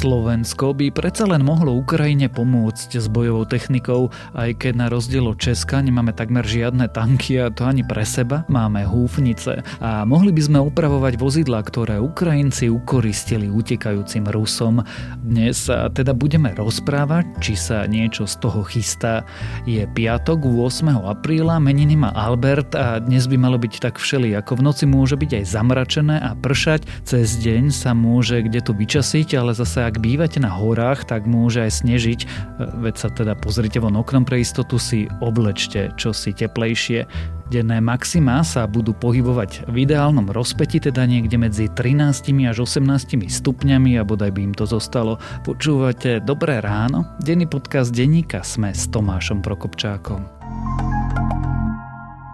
Slovensko by predsa len mohlo Ukrajine pomôcť s bojovou technikou, aj keď na rozdiel od Česka nemáme takmer žiadne tanky a to ani pre seba, máme húfnice. A mohli by sme opravovať vozidla, ktoré Ukrajinci ukoristili utekajúcim Rusom. Dnes sa teda budeme rozprávať, či sa niečo z toho chystá. Je piatok 8. apríla, meniny má Albert a dnes by malo byť tak všeli, ako v noci môže byť aj zamračené a pršať, cez deň sa môže kde tu vyčasiť, ale zase ak bývate na horách, tak môže aj snežiť. Veď sa teda pozrite von oknom pre istotu si oblečte čosi teplejšie. Denné maxima sa budú pohybovať v ideálnom rozpeti, teda niekde medzi 13 až 18 stupňami a bodaj by im to zostalo. Počúvate Dobré ráno? Denný podcast denníka Sme s Tomášom Prokopčákom.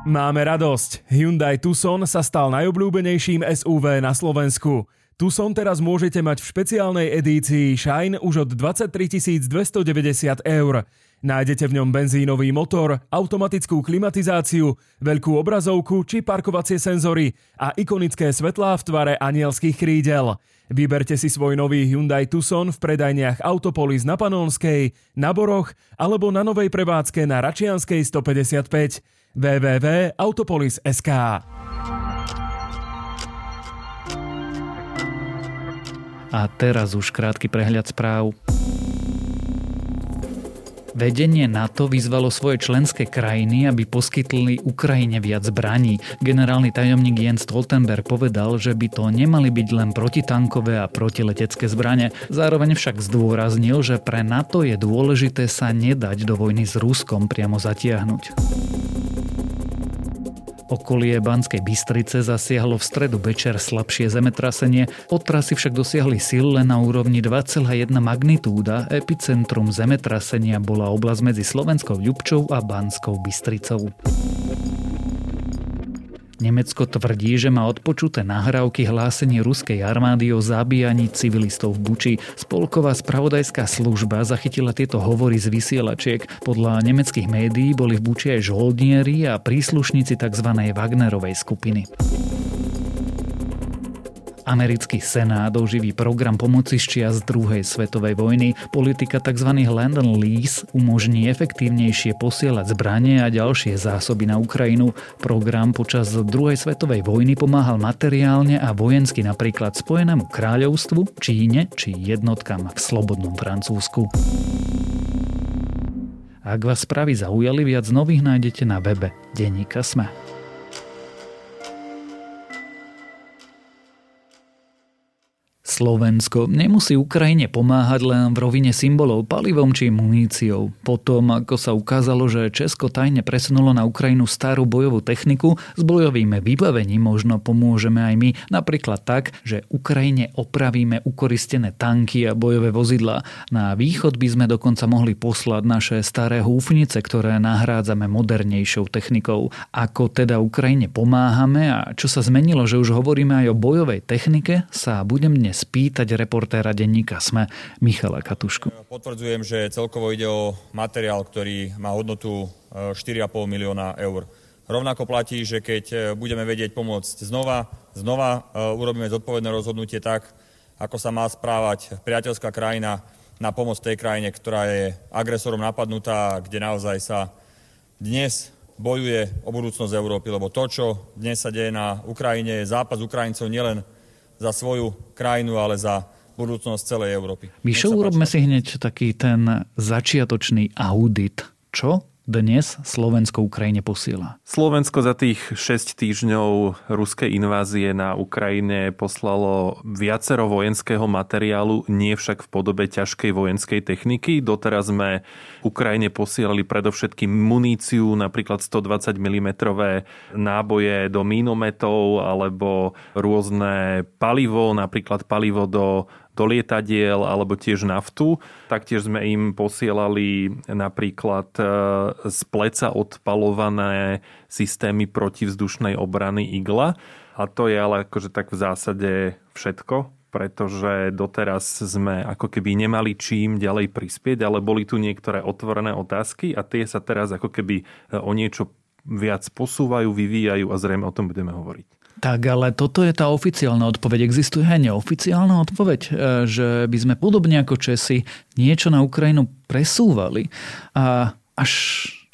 Máme radosť. Hyundai Tucson sa stal najobľúbenejším SUV na Slovensku. Tucson teraz môžete mať v špeciálnej edícii Shine už od 23 290 eur. Nájdete v ňom benzínový motor, automatickú klimatizáciu, veľkú obrazovku či parkovacie senzory a ikonické svetlá v tvare anielských krídel. Vyberte si svoj nový Hyundai Tucson v predajniach Autopolis na Panonskej, na Boroch alebo na novej prevádzke na Račianskej 155 www.autopolis.sk A teraz už krátky prehľad správ. Vedenie NATO vyzvalo svoje členské krajiny, aby poskytli Ukrajine viac zbraní. Generálny tajomník Jens Stoltenberg povedal, že by to nemali byť len protitankové a protiletecké zbranie. Zároveň však zdôraznil, že pre NATO je dôležité sa nedať do vojny s Ruskom priamo zatiahnuť. Okolie Banskej Bystrice zasiahlo v stredu večer slabšie zemetrasenie, otrasy však dosiahli sil len na úrovni 2,1 magnitúda, epicentrum zemetrasenia bola oblasť medzi Slovenskou Ľubčou a Banskou Bystricou. Nemecko tvrdí, že má odpočuté nahrávky hlásení ruskej armády o zabíjaní civilistov v Buči. Spolková spravodajská služba zachytila tieto hovory z vysielačiek. Podľa nemeckých médií boli v Buči aj žoldnieri a príslušníci tzv. Wagnerovej skupiny. Americký senát oživí program pomoci z čias druhej svetovej vojny. Politika tzv. land and lease umožní efektívnejšie posielať zbranie a ďalšie zásoby na Ukrajinu. Program počas druhej svetovej vojny pomáhal materiálne a vojensky napríklad Spojenému kráľovstvu, Číne či jednotkám v slobodnom Francúzsku. Ak vás správy zaujali, viac nových nájdete na webe Denníka Sme. Slovensko nemusí Ukrajine pomáhať len v rovine symbolov palivom či muníciou. Potom, ako sa ukázalo, že Česko tajne presunulo na Ukrajinu starú bojovú techniku, s bojovým vybavením možno pomôžeme aj my, napríklad tak, že Ukrajine opravíme ukoristené tanky a bojové vozidlá. Na východ by sme dokonca mohli poslať naše staré húfnice, ktoré nahrádzame modernejšou technikou. Ako teda Ukrajine pomáhame a čo sa zmenilo, že už hovoríme aj o bojovej technike, sa budem dnes spýtať reportéra denníka SME Michala Katušku. Potvrdzujem, že celkovo ide o materiál, ktorý má hodnotu 4,5 e, milióna eur. Rovnako platí, že keď e, budeme vedieť pomôcť znova, znova e, urobíme zodpovedné rozhodnutie tak, ako sa má správať priateľská krajina na pomoc tej krajine, ktorá je agresorom napadnutá, kde naozaj sa dnes bojuje o budúcnosť Európy, lebo to, čo dnes sa deje na Ukrajine, je zápas Ukrajincov nielen za svoju krajinu, ale za budúcnosť celej Európy. Mišo, urobme si hneď taký ten začiatočný audit. Čo dnes Slovensko Ukrajine posiela? Slovensko za tých 6 týždňov ruskej invázie na Ukrajine poslalo viacero vojenského materiálu, nie však v podobe ťažkej vojenskej techniky. Doteraz sme Ukrajine posielali predovšetkým muníciu, napríklad 120 mm náboje do mínometov alebo rôzne palivo, napríklad palivo do do lietadiel alebo tiež naftu. Taktiež sme im posielali napríklad e, z pleca odpalované systémy protivzdušnej obrany igla. A to je ale akože tak v zásade všetko, pretože doteraz sme ako keby nemali čím ďalej prispieť, ale boli tu niektoré otvorené otázky a tie sa teraz ako keby e, o niečo viac posúvajú, vyvíjajú a zrejme o tom budeme hovoriť. Tak, ale toto je tá oficiálna odpoveď. Existuje aj neoficiálna odpoveď, e, že by sme podobne ako Česi niečo na Ukrajinu presúvali a až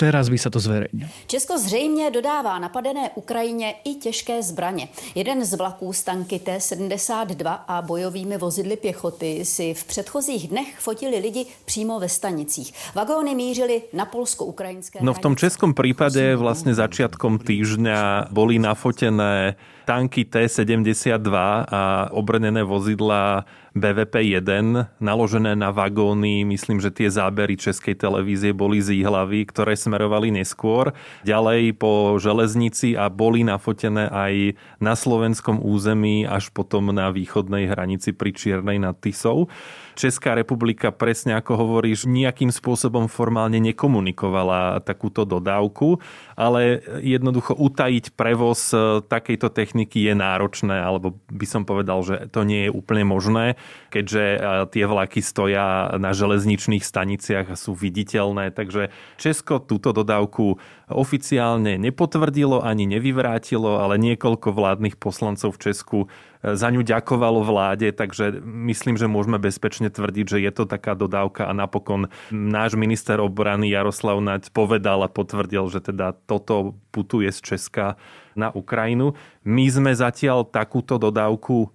teraz by sa to zverejnilo. Česko zřejmě dodává napadené Ukrajině i těžké zbraně. Jeden z vlaků z tanky T-72 a bojovými vozidly pěchoty si v předchozích dnech fotili lidi přímo ve stanicích. Vagóny mířily na polsko-ukrajinské No v tom českom prípade vlastne začiatkom týždňa boli nafotené tanky T-72 a obrnené vozidla BVP-1 naložené na vagóny. Myslím, že tie zábery českej televízie boli z hlavy, ktoré smerovali neskôr. Ďalej po železnici a boli nafotené aj na slovenskom území až potom na východnej hranici pri Čiernej nad Tisou. Česká republika, presne ako hovoríš, nejakým spôsobom formálne nekomunikovala takúto dodávku, ale jednoducho utajiť prevoz e, takejto techniky je náročné, alebo by som povedal, že to nie je úplne možné, keďže e, tie vlaky stoja na železničných staniciach a sú viditeľné. Takže Česko túto dodávku oficiálne nepotvrdilo ani nevyvrátilo, ale niekoľko vládnych poslancov v Česku za ňu ďakovalo vláde, takže myslím, že môžeme bezpečne tvrdiť, že je to taká dodávka a napokon náš minister obrany Jaroslav Naď povedal a potvrdil, že teda toto putuje z Česka na Ukrajinu. My sme zatiaľ takúto dodávku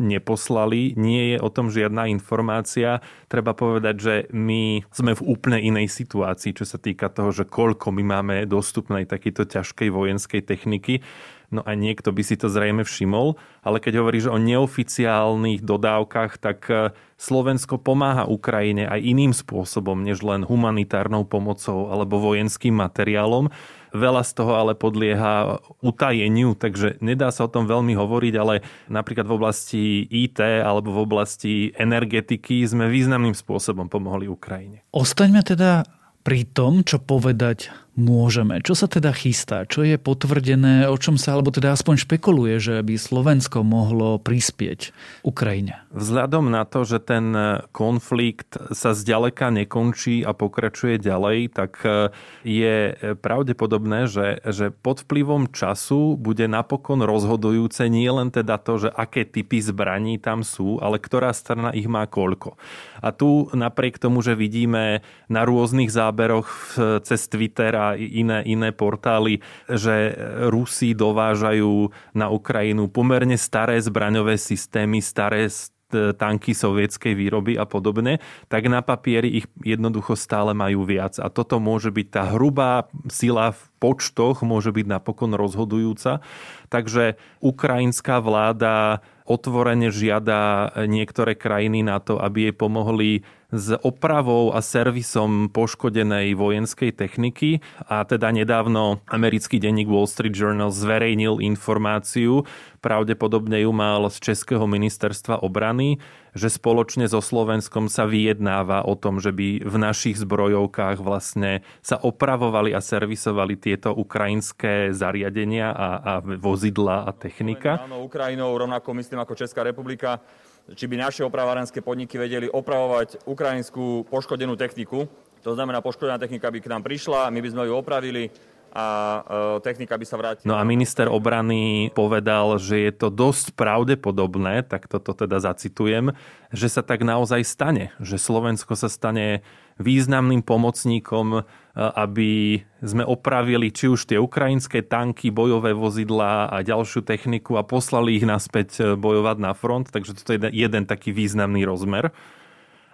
neposlali, nie je o tom žiadna informácia. Treba povedať, že my sme v úplne inej situácii, čo sa týka toho, že koľko my máme dostupnej takýto ťažkej vojenskej techniky. No a niekto by si to zrejme všimol, ale keď hovoríš o neoficiálnych dodávkach, tak e, Slovensko pomáha Ukrajine aj iným spôsobom, než len humanitárnou pomocou alebo vojenským materiálom. Veľa z toho ale podlieha utajeniu, takže nedá sa o tom veľmi hovoriť, ale napríklad v oblasti IT alebo v oblasti energetiky sme významným spôsobom pomohli Ukrajine. Ostaňme teda pri tom, čo povedať môžeme? Čo sa teda chystá? Čo je potvrdené? O čom sa, alebo teda aspoň špekuluje, že by Slovensko mohlo prispieť Ukrajine? Vzhľadom na to, že ten konflikt sa zďaleka nekončí a pokračuje ďalej, tak e, je pravdepodobné, že, že pod vplyvom času bude napokon rozhodujúce nie len teda to, že aké typy zbraní tam sú, ale ktorá strana ich má koľko. A tu napriek tomu, že vidíme na rôznych záberoch cez Twitter a iné, iné portály, že Rusi dovážajú na Ukrajinu pomerne staré zbraňové systémy, staré tanky sovietskej výroby a podobne, tak na papieri ich jednoducho stále majú viac. A toto môže byť tá hrubá sila v počtoch, môže byť napokon rozhodujúca. Takže ukrajinská vláda otvorene žiada niektoré krajiny na to, aby jej pomohli s opravou a servisom poškodenej vojenskej techniky a teda nedávno americký denník Wall Street Journal zverejnil informáciu, pravdepodobne ju mal z Českého ministerstva obrany, že spoločne so Slovenskom sa vyjednáva o tom, že by v našich zbrojovkách vlastne sa opravovali a servisovali tieto ukrajinské zariadenia a, a vozidla a technika. Áno, Ukrajinou rovnako myslím ako Česká republika či by naše opravárenské podniky vedeli opravovať ukrajinskú poškodenú techniku. To znamená, poškodená technika by k nám prišla, my by sme ju opravili, a e, technika by sa vrátila. No a minister obrany povedal, že je to dosť pravdepodobné, tak toto teda zacitujem, že sa tak naozaj stane, že Slovensko sa stane významným pomocníkom, e, aby sme opravili či už tie ukrajinské tanky, bojové vozidlá a ďalšiu techniku a poslali ich naspäť e, bojovať na front. Takže toto je jeden taký významný rozmer.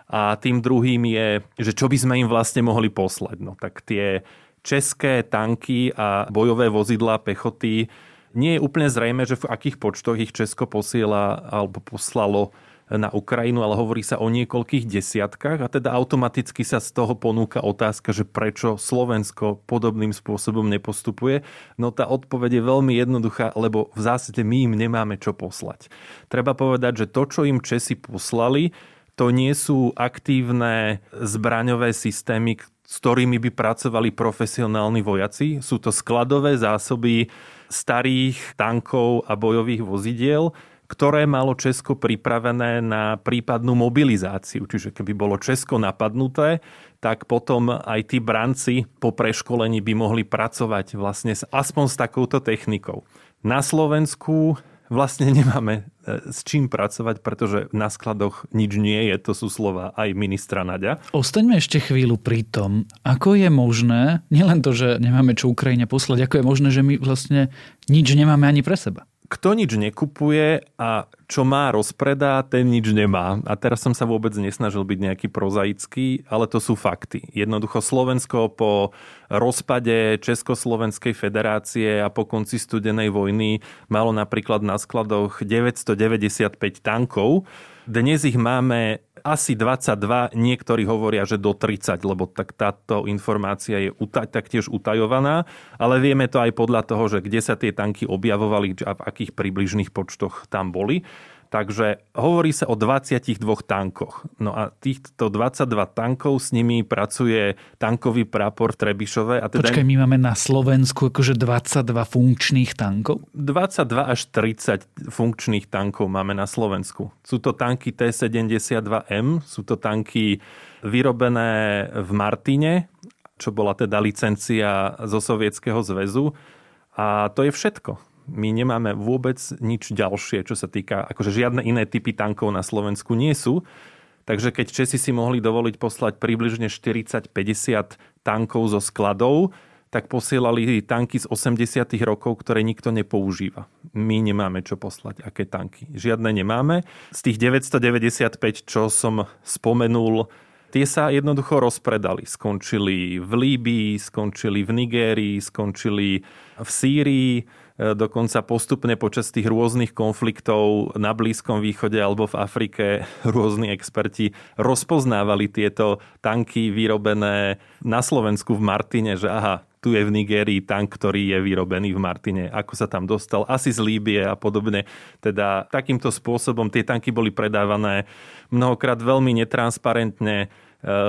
A tým druhým je, že čo by sme im vlastne mohli poslať. No tak tie české tanky a bojové vozidlá pechoty. Nie je úplne zrejme, že v akých počtoch ich Česko posiela alebo poslalo na Ukrajinu, ale hovorí sa o niekoľkých desiatkách a teda automaticky sa z toho ponúka otázka, že prečo Slovensko podobným spôsobom nepostupuje. No tá odpoveď je veľmi jednoduchá, lebo v zásade my im nemáme čo poslať. Treba povedať, že to, čo im Česi poslali, to nie sú aktívne zbraňové systémy, s ktorými by pracovali profesionálni vojaci. Sú to skladové zásoby starých tankov a bojových vozidiel, ktoré malo Česko pripravené na prípadnú mobilizáciu. Čiže keby bolo Česko napadnuté, tak potom aj tí branci po preškolení by mohli pracovať vlastne aspoň s takouto technikou. Na Slovensku vlastne nemáme s čím pracovať, pretože na skladoch nič nie je, to sú slova aj ministra Nadia. Ostaňme ešte chvíľu pri tom, ako je možné, nielen to, že nemáme čo Ukrajine poslať, ako je možné, že my vlastne nič nemáme ani pre seba kto nič nekupuje a čo má rozpredá, ten nič nemá. A teraz som sa vôbec nesnažil byť nejaký prozaický, ale to sú fakty. Jednoducho Slovensko po rozpade Československej federácie a po konci studenej vojny malo napríklad na skladoch 995 tankov. Dnes ich máme asi 22, niektorí hovoria, že do 30, lebo tak táto informácia je uta- taktiež utajovaná, ale vieme to aj podľa toho, že kde sa tie tanky objavovali a v akých približných počtoch tam boli. Takže hovorí sa o 22 tankoch. No a týchto 22 tankov s nimi pracuje tankový prápor Trebišove. A teda... Počkaj, my máme na Slovensku akože 22 funkčných tankov? 22 až 30 funkčných tankov máme na Slovensku. Sú to tanky T-72M, sú to tanky vyrobené v Martine, čo bola teda licencia zo Sovietskeho zväzu. A to je všetko my nemáme vôbec nič ďalšie, čo sa týka, akože žiadne iné typy tankov na Slovensku nie sú. Takže keď Česi si mohli dovoliť poslať približne 40-50 tankov zo skladov, tak posielali tanky z 80 rokov, ktoré nikto nepoužíva. My nemáme čo poslať, aké tanky. Žiadne nemáme. Z tých 995, čo som spomenul, tie sa jednoducho rozpredali. Skončili v Líbii, skončili v Nigérii, skončili v Sýrii dokonca postupne počas tých rôznych konfliktov na Blízkom východe alebo v Afrike rôzni experti rozpoznávali tieto tanky vyrobené na Slovensku v Martine, že aha, tu je v Nigérii tank, ktorý je vyrobený v Martine. Ako sa tam dostal? Asi z Líbie a podobne. Teda takýmto spôsobom tie tanky boli predávané mnohokrát veľmi netransparentne E,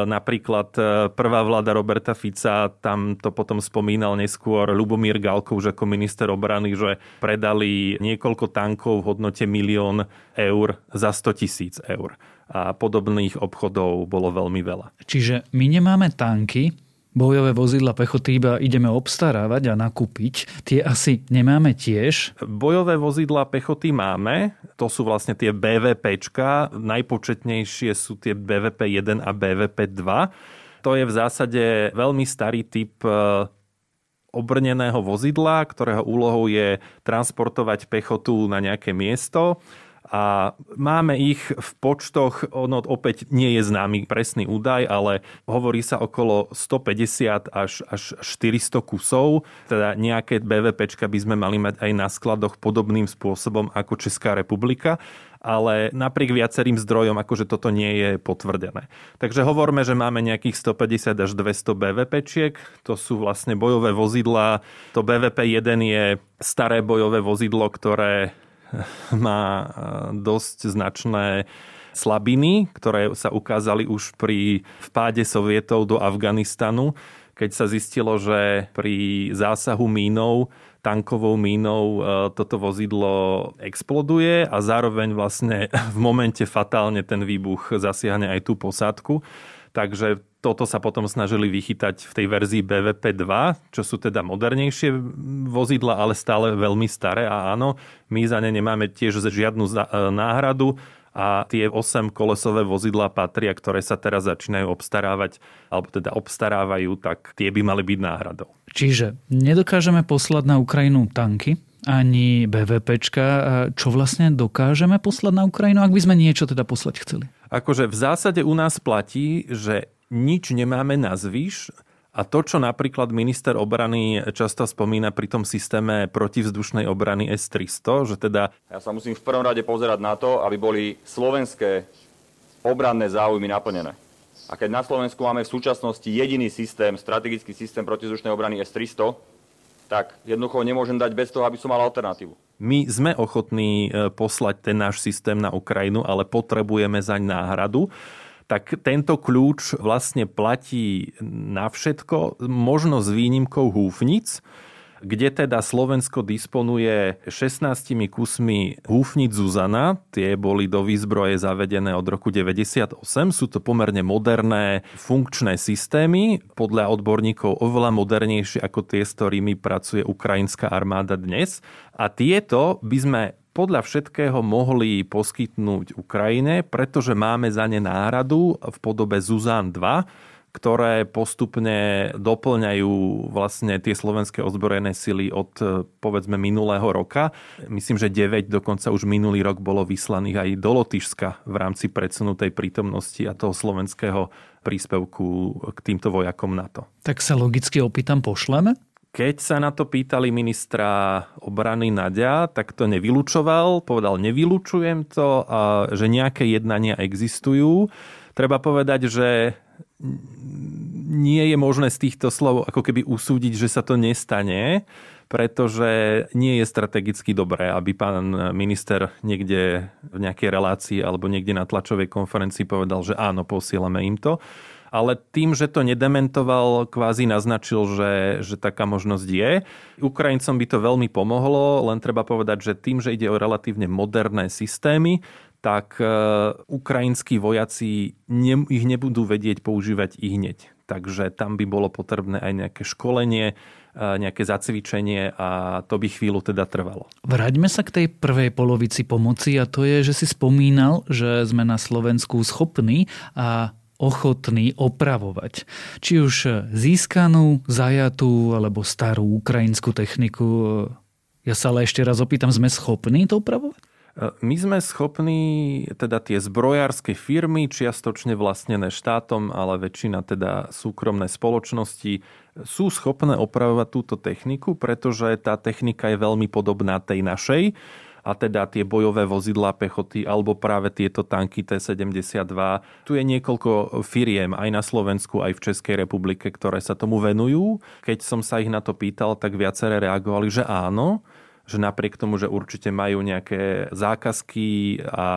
napríklad e, prvá vláda Roberta Fica, tam to potom spomínal neskôr Lubomír Galkov, že ako minister obrany, že predali niekoľko tankov v hodnote milión eur za 100 tisíc eur. A podobných obchodov bolo veľmi veľa. Čiže my nemáme tanky, bojové vozidla pechoty iba ideme obstarávať a nakúpiť. Tie asi nemáme tiež. Bojové vozidla pechoty máme. To sú vlastne tie BVPčka. Najpočetnejšie sú tie BVP 1 a BVP 2. To je v zásade veľmi starý typ e, obrneného vozidla, ktorého úlohou je transportovať pechotu na nejaké miesto a máme ich v počtoch, ono opäť nie je známy presný údaj, ale hovorí sa okolo 150 až, až 400 kusov, teda nejaké BVP by sme mali mať aj na skladoch podobným spôsobom ako Česká republika ale napriek viacerým zdrojom akože toto nie je potvrdené. Takže hovorme, že máme nejakých 150 až 200 BVPčiek, to sú vlastne bojové vozidlá. To BVP 1 je staré bojové vozidlo, ktoré má e, dosť značné slabiny, ktoré sa ukázali už pri vpáde sovietov do Afganistanu, keď sa zistilo, že pri zásahu mínov tankovou mínou e, toto vozidlo exploduje a zároveň vlastne v momente fatálne ten výbuch zasiahne aj tú posádku. Takže toto sa potom snažili vychytať v tej verzii BVP 2, čo sú teda modernejšie vozidla, ale stále veľmi staré. A áno, my za ne nemáme tiež žiadnu e, náhradu a tie 8 kolesové vozidlá patria, ktoré sa teraz začínajú obstarávať, alebo teda obstarávajú, tak tie by mali byť náhradou. Čiže nedokážeme poslať na Ukrajinu tanky, ani BVPčka. Čo vlastne dokážeme poslať na Ukrajinu, ak by sme niečo teda poslať chceli? Akože v zásade u nás platí, že nič nemáme na zvyš a to, čo napríklad minister obrany často spomína pri tom systéme protivzdušnej obrany S-300, že teda... Ja sa musím v prvom rade pozerať na to, aby boli slovenské obranné záujmy naplnené. A keď na Slovensku máme v súčasnosti jediný systém, strategický systém protivzdušnej obrany S-300, tak jednoducho nemôžem dať bez toho, aby som mal alternatívu. My sme ochotní e, poslať ten náš systém na Ukrajinu, ale potrebujeme zaň náhradu tak tento kľúč vlastne platí na všetko, možno s výnimkou húfnic. kde teda Slovensko disponuje 16 kusmi húfnic Zuzana. Tie boli do výzbroje zavedené od roku 98. Sú to pomerne moderné funkčné systémy, podľa odborníkov oveľa modernejšie ako tie, s ktorými pracuje ukrajinská armáda dnes. A tieto by sme podľa všetkého mohli poskytnúť Ukrajine, pretože máme za ne náhradu v podobe Zuzan 2, ktoré postupne doplňajú vlastne tie slovenské ozbrojené sily od povedzme minulého roka. Myslím, že 9 dokonca už minulý rok bolo vyslaných aj do Lotyšska v rámci predsunutej prítomnosti a toho slovenského príspevku k týmto vojakom NATO. Tak sa logicky opýtam, pošleme? Keď sa na to pýtali ministra obrany Nadia, tak to nevylučoval, povedal, nevylučujem to, a že nejaké jednania existujú. Treba povedať, že nie je možné z týchto slov ako keby usúdiť, že sa to nestane, pretože nie je strategicky dobré, aby pán minister niekde v nejakej relácii alebo niekde na tlačovej konferencii povedal, že áno, posielame im to ale tým, že to nedementoval, kvázi naznačil, že, že taká možnosť je. Ukrajincom by to veľmi pomohlo, len treba povedať, že tým, že ide o relatívne moderné systémy, tak e, ukrajinskí vojaci ne, ich nebudú vedieť používať i hneď. Takže tam by bolo potrebné aj nejaké školenie, e, nejaké zacvičenie a to by chvíľu teda trvalo. Vráťme sa k tej prvej polovici pomoci a to je, že si spomínal, že sme na Slovensku schopní a ochotní opravovať. Či už získanú, zajatú alebo starú ukrajinskú techniku. Ja sa ale ešte raz opýtam, sme schopní to opravovať? My sme schopní, teda tie zbrojárske firmy, čiastočne vlastnené štátom, ale väčšina teda súkromné spoločnosti, sú schopné opravovať túto techniku, pretože tá technika je veľmi podobná tej našej a teda tie bojové vozidlá pechoty alebo práve tieto tanky T-72. Tu je niekoľko firiem aj na Slovensku, aj v Českej republike, ktoré sa tomu venujú. Keď som sa ich na to pýtal, tak viaceré reagovali, že áno, že napriek tomu, že určite majú nejaké zákazky a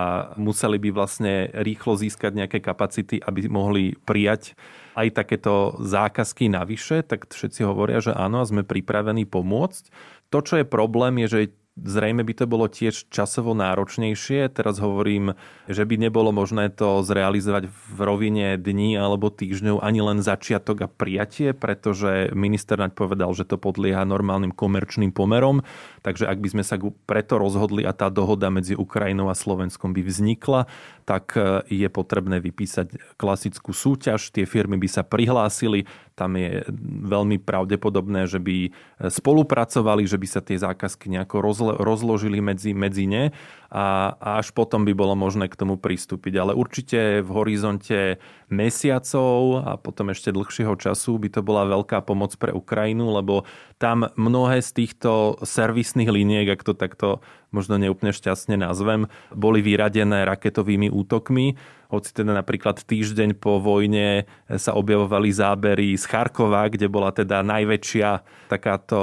museli by vlastne rýchlo získať nejaké kapacity, aby mohli prijať aj takéto zákazky navyše, tak všetci hovoria, že áno a sme pripravení pomôcť. To, čo je problém, je, že Zrejme by to bolo tiež časovo náročnejšie. Teraz hovorím, že by nebolo možné to zrealizovať v rovine dní alebo týždňov ani len začiatok a prijatie, pretože minister naď povedal, že to podlieha normálnym komerčným pomerom. Takže ak by sme sa preto rozhodli a tá dohoda medzi Ukrajinou a Slovenskom by vznikla, tak e, je potrebné vypísať klasickú súťaž. Tie firmy by sa prihlásili, tam je veľmi pravdepodobné, že by spolupracovali, že by sa tie zákazky nejako rozložili medzi, medzi ne a, a až potom by bolo možné k tomu pristúpiť. Ale určite v horizonte mesiacov a potom ešte dlhšieho času by to bola veľká pomoc pre Ukrajinu, lebo tam mnohé z týchto servisných liniek, ak to takto možno neúplne šťastne nazvem, boli vyradené raketovými útokmi hoci teda napríklad týždeň po vojne sa objavovali zábery z Charkova, kde bola teda najväčšia takáto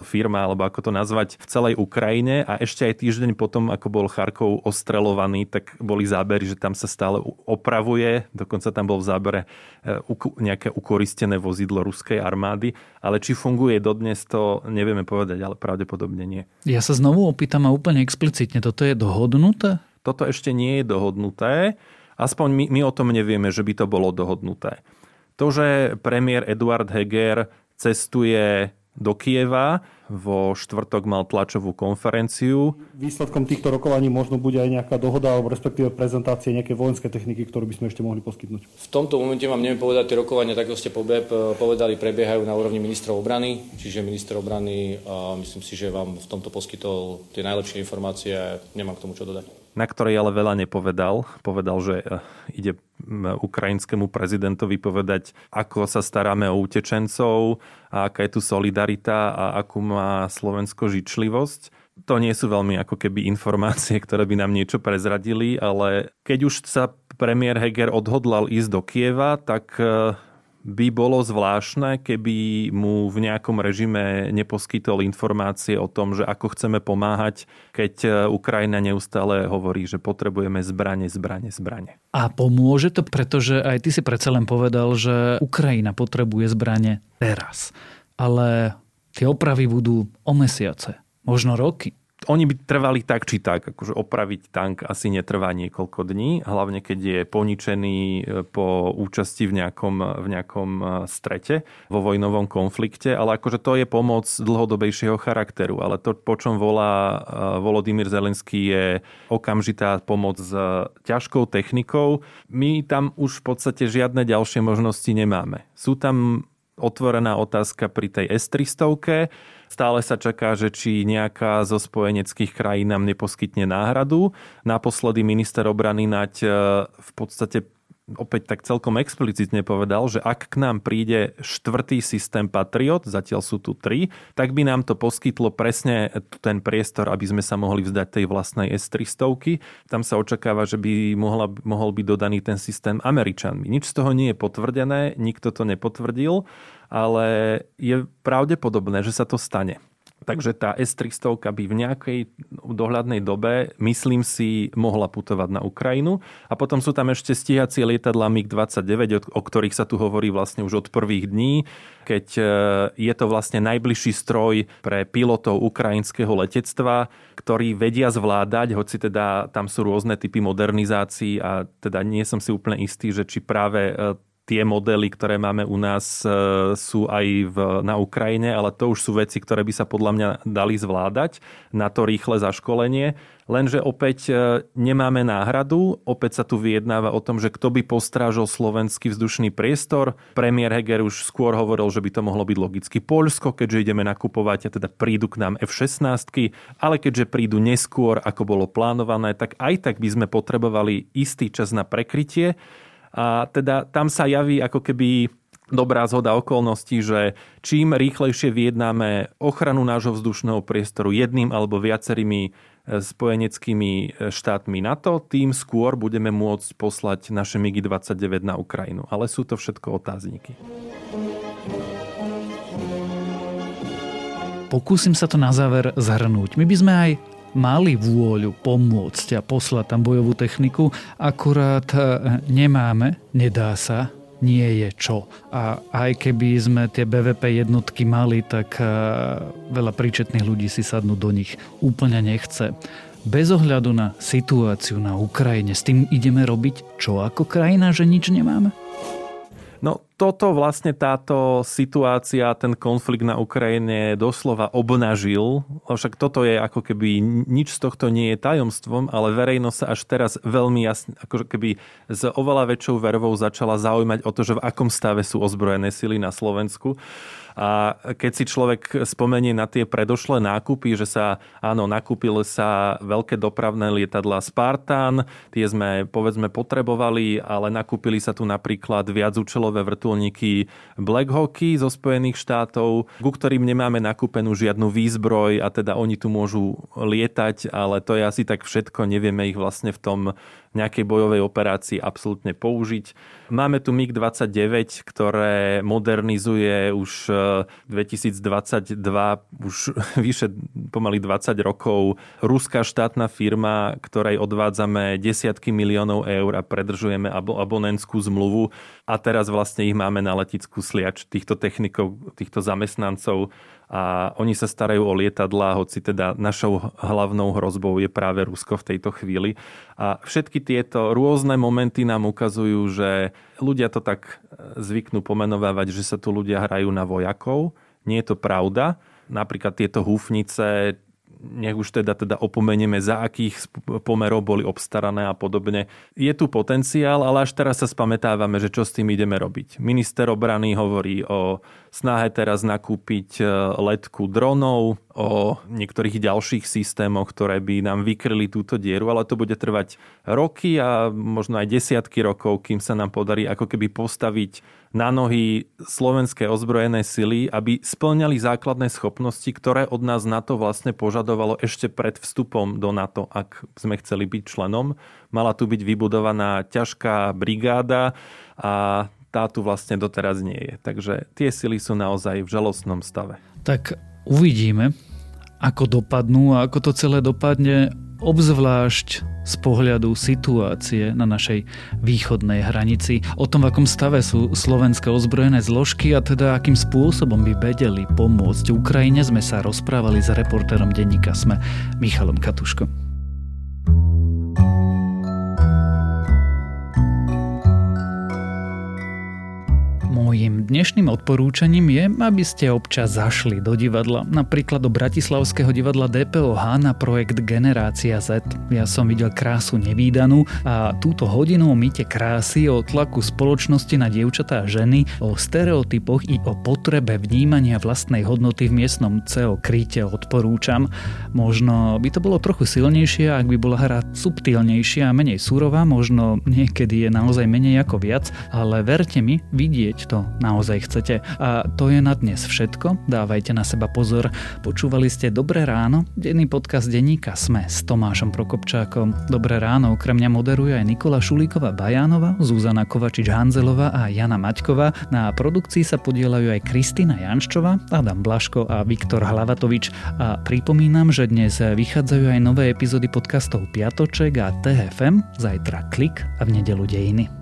firma, alebo ako to nazvať, v celej Ukrajine a ešte aj týždeň potom, ako bol Charkov ostrelovaný, tak boli zábery, že tam sa stále opravuje, dokonca tam bol v zábere e, nejaké ukoristené vozidlo ruskej armády, ale či funguje dodnes, to nevieme povedať, ale pravdepodobne nie. Ja sa znovu opýtam a úplne explicitne, toto je dohodnuté? Toto ešte nie je dohodnuté. Aspoň my, my o tom nevieme, že by to bolo dohodnuté. To, že premiér Eduard Heger cestuje do Kieva, vo štvrtok mal tlačovú konferenciu. Výsledkom týchto rokovaní možno bude aj nejaká dohoda alebo respektíve prezentácie nejaké vojenské techniky, ktorú by sme ešte mohli poskytnúť. V tomto momente vám neviem povedať, tie rokovania, tak ako ste povedali, prebiehajú na úrovni ministrov obrany, čiže minister obrany a myslím si, že vám v tomto poskytol tie najlepšie informácie a nemám k tomu čo dodať na ktorej ale veľa nepovedal. Povedal, že eh, ide ukrajinskému prezidentovi povedať, ako sa staráme o utečencov a aká je tu solidarita a akú má Slovensko žičlivosť. To nie sú veľmi ako keby informácie, ktoré by nám niečo prezradili, ale keď už sa premiér Heger odhodlal ísť do Kieva, tak eh, by bolo zvláštne, keby mu v nejakom režime neposkytol informácie o tom, že ako chceme pomáhať, keď e, Ukrajina neustále hovorí, že potrebujeme zbranie, zbranie, zbranie. A pomôže to, pretože aj ty si predsa len povedal, že Ukrajina potrebuje zbranie teraz. Ale Tie opravy budú o mesiace, možno roky oni by trvali tak či tak, akože opraviť tank asi netrvá niekoľko dní, hlavne keď je poničený e, po účasti v nejakom, v nejakom e, strete vo vojnovom konflikte, ale akože to je pomoc dlhodobejšieho charakteru, ale to, po čom volá e, Volodymyr Zelenský je okamžitá pomoc s ťažkou technikou. My tam už v podstate žiadne ďalšie možnosti nemáme. Sú tam otvorená otázka pri tej S-300, Stále sa čaká, že či nejaká zo spojeneckých krajín nám neposkytne náhradu. Naposledy minister obrany Nať e, v podstate opäť tak celkom explicitne povedal, že ak k nám príde štvrtý systém Patriot, zatiaľ sú tu tri, tak by nám to poskytlo presne ten priestor, aby sme sa mohli vzdať tej vlastnej S-300. Tam sa očakáva, že by mohla, mohol byť dodaný ten systém Američanmi. Nič z toho nie je potvrdené, nikto to nepotvrdil ale je pravdepodobné, že sa to stane. Takže tá S-300 by v nejakej dohľadnej dobe, myslím si, mohla putovať na Ukrajinu. A potom sú tam ešte stíhacie lietadla MiG-29, o ktorých sa tu hovorí vlastne už od prvých dní, keď e, je to vlastne najbližší stroj pre pilotov ukrajinského letectva, ktorí vedia zvládať, hoci teda tam sú rôzne typy modernizácií a teda nie som si úplne istý, že či práve e, tie modely, ktoré máme u nás, e, sú aj v, na Ukrajine, ale to už sú veci, ktoré by sa podľa mňa dali zvládať na to rýchle zaškolenie. Lenže opäť e, nemáme náhradu, opäť sa tu vyjednáva o tom, že kto by postrážil slovenský vzdušný priestor. Premiér Heger už skôr hovoril, že by to mohlo byť logicky Polsko, keďže ideme nakupovať a teda prídu k nám F-16, ale keďže prídu neskôr, ako bolo plánované, tak aj tak by sme potrebovali istý čas na prekrytie. A teda tam sa javí ako keby dobrá zhoda okolností, že čím rýchlejšie vyjednáme ochranu nášho vzdušného priestoru jedným alebo viacerými e, spojeneckými e, štátmi NATO, tým skôr budeme môcť poslať naše MiG-29 na Ukrajinu. Ale sú to všetko otázniky. Pokúsim sa to na záver zhrnúť. My by sme aj mali vôľu pomôcť a poslať tam bojovú techniku, akurát e, nemáme, nedá sa, nie je čo. A aj keby sme tie BVP jednotky mali, tak e, veľa príčetných ľudí si sadnú do nich úplne nechce. Bez ohľadu na situáciu na Ukrajine, s tým ideme robiť čo ako krajina, že nič nemáme? No toto vlastne táto situácia, ten konflikt na Ukrajine doslova obnažil. Však toto je ako keby nič z tohto nie je tajomstvom, ale verejnosť sa až teraz veľmi jasne, ako keby s oveľa väčšou vervou začala zaujímať o to, že v akom stave sú ozbrojené sily na Slovensku. A keď si človek spomenie na tie predošlé nákupy, že sa, áno, nakúpil sa veľké dopravné lietadla Spartan, tie sme povedzme potrebovali, ale nakúpili sa tu napríklad viacúčelové vrtulníky Black Hawky zo Spojených štátov, ku ktorým nemáme nakúpenú žiadnu výzbroj a teda oni tu môžu lietať, ale to je asi tak všetko, nevieme ich vlastne v tom nejakej bojovej operácii absolútne použiť. Máme tu MiG-29, ktoré modernizuje už 2022, už vyše pomaly 20 rokov, ruská štátna firma, ktorej odvádzame desiatky miliónov eur a predržujeme abonentskú zmluvu. A teraz vlastne ich máme na letickú sliač týchto technikov, týchto zamestnancov a oni sa starajú o lietadlá, hoci teda našou hlavnou hrozbou je práve Rusko v tejto chvíli. A všetky tieto rôzne momenty nám ukazujú, že ľudia to tak zvyknú pomenovávať, že sa tu ľudia hrajú na vojakov. Nie je to pravda. Napríklad tieto húfnice, nech už teda, teda opomenieme, za akých pomerov boli obstarané a podobne. Je tu potenciál, ale až teraz sa spametávame, že čo s tým ideme robiť. Minister obrany hovorí o snahe teraz nakúpiť e, letku dronov, o niektorých ďalších systémoch, ktoré by nám vykryli túto dieru, ale to bude trvať roky a možno aj desiatky rokov, kým sa nám podarí ako keby postaviť na nohy slovenské ozbrojené sily, aby splňali základné schopnosti, ktoré od nás NATO vlastne požadovalo ešte pred vstupom do NATO, ak sme chceli byť členom. Mala tu byť vybudovaná ťažká brigáda a tá tu vlastne doteraz nie je. Takže tie sily sú naozaj v žalostnom stave. Tak uvidíme, ako dopadnú a ako to celé dopadne obzvlášť z pohľadu situácie na našej východnej hranici, o tom, v akom stave sú slovenské ozbrojené zložky a teda akým spôsobom by vedeli pomôcť Ukrajine, sme sa rozprávali s reportérom denníka Sme Michalom Katuškom. Mojím dnešným odporúčaním je, aby ste občas zašli do divadla, napríklad do Bratislavského divadla DPOH na projekt Generácia Z. Ja som videl krásu nevýdanú a túto hodinu o mýte krásy, o tlaku spoločnosti na dievčatá a ženy, o stereotypoch i o potrebe vnímania vlastnej hodnoty v miestnom CEO kryte odporúčam. Možno by to bolo trochu silnejšie, ak by bola hra subtilnejšia a menej surová, možno niekedy je naozaj menej ako viac, ale verte mi, vidieť to naozaj chcete. A to je na dnes všetko. Dávajte na seba pozor. Počúvali ste Dobré ráno, denný podcast denníka Sme s Tomášom Prokopčákom. Dobré ráno okrem mňa moderuje aj Nikola Šulíková Bajánova, Zuzana Kovačič-Hanzelová a Jana Maťková. Na produkcii sa podielajú aj Kristýna Janščová, Adam Blaško a Viktor Hlavatovič. A pripomínam, že dnes vychádzajú aj nové epizódy podcastov Piatoček a TFM, zajtra Klik a v nedelu Dejiny.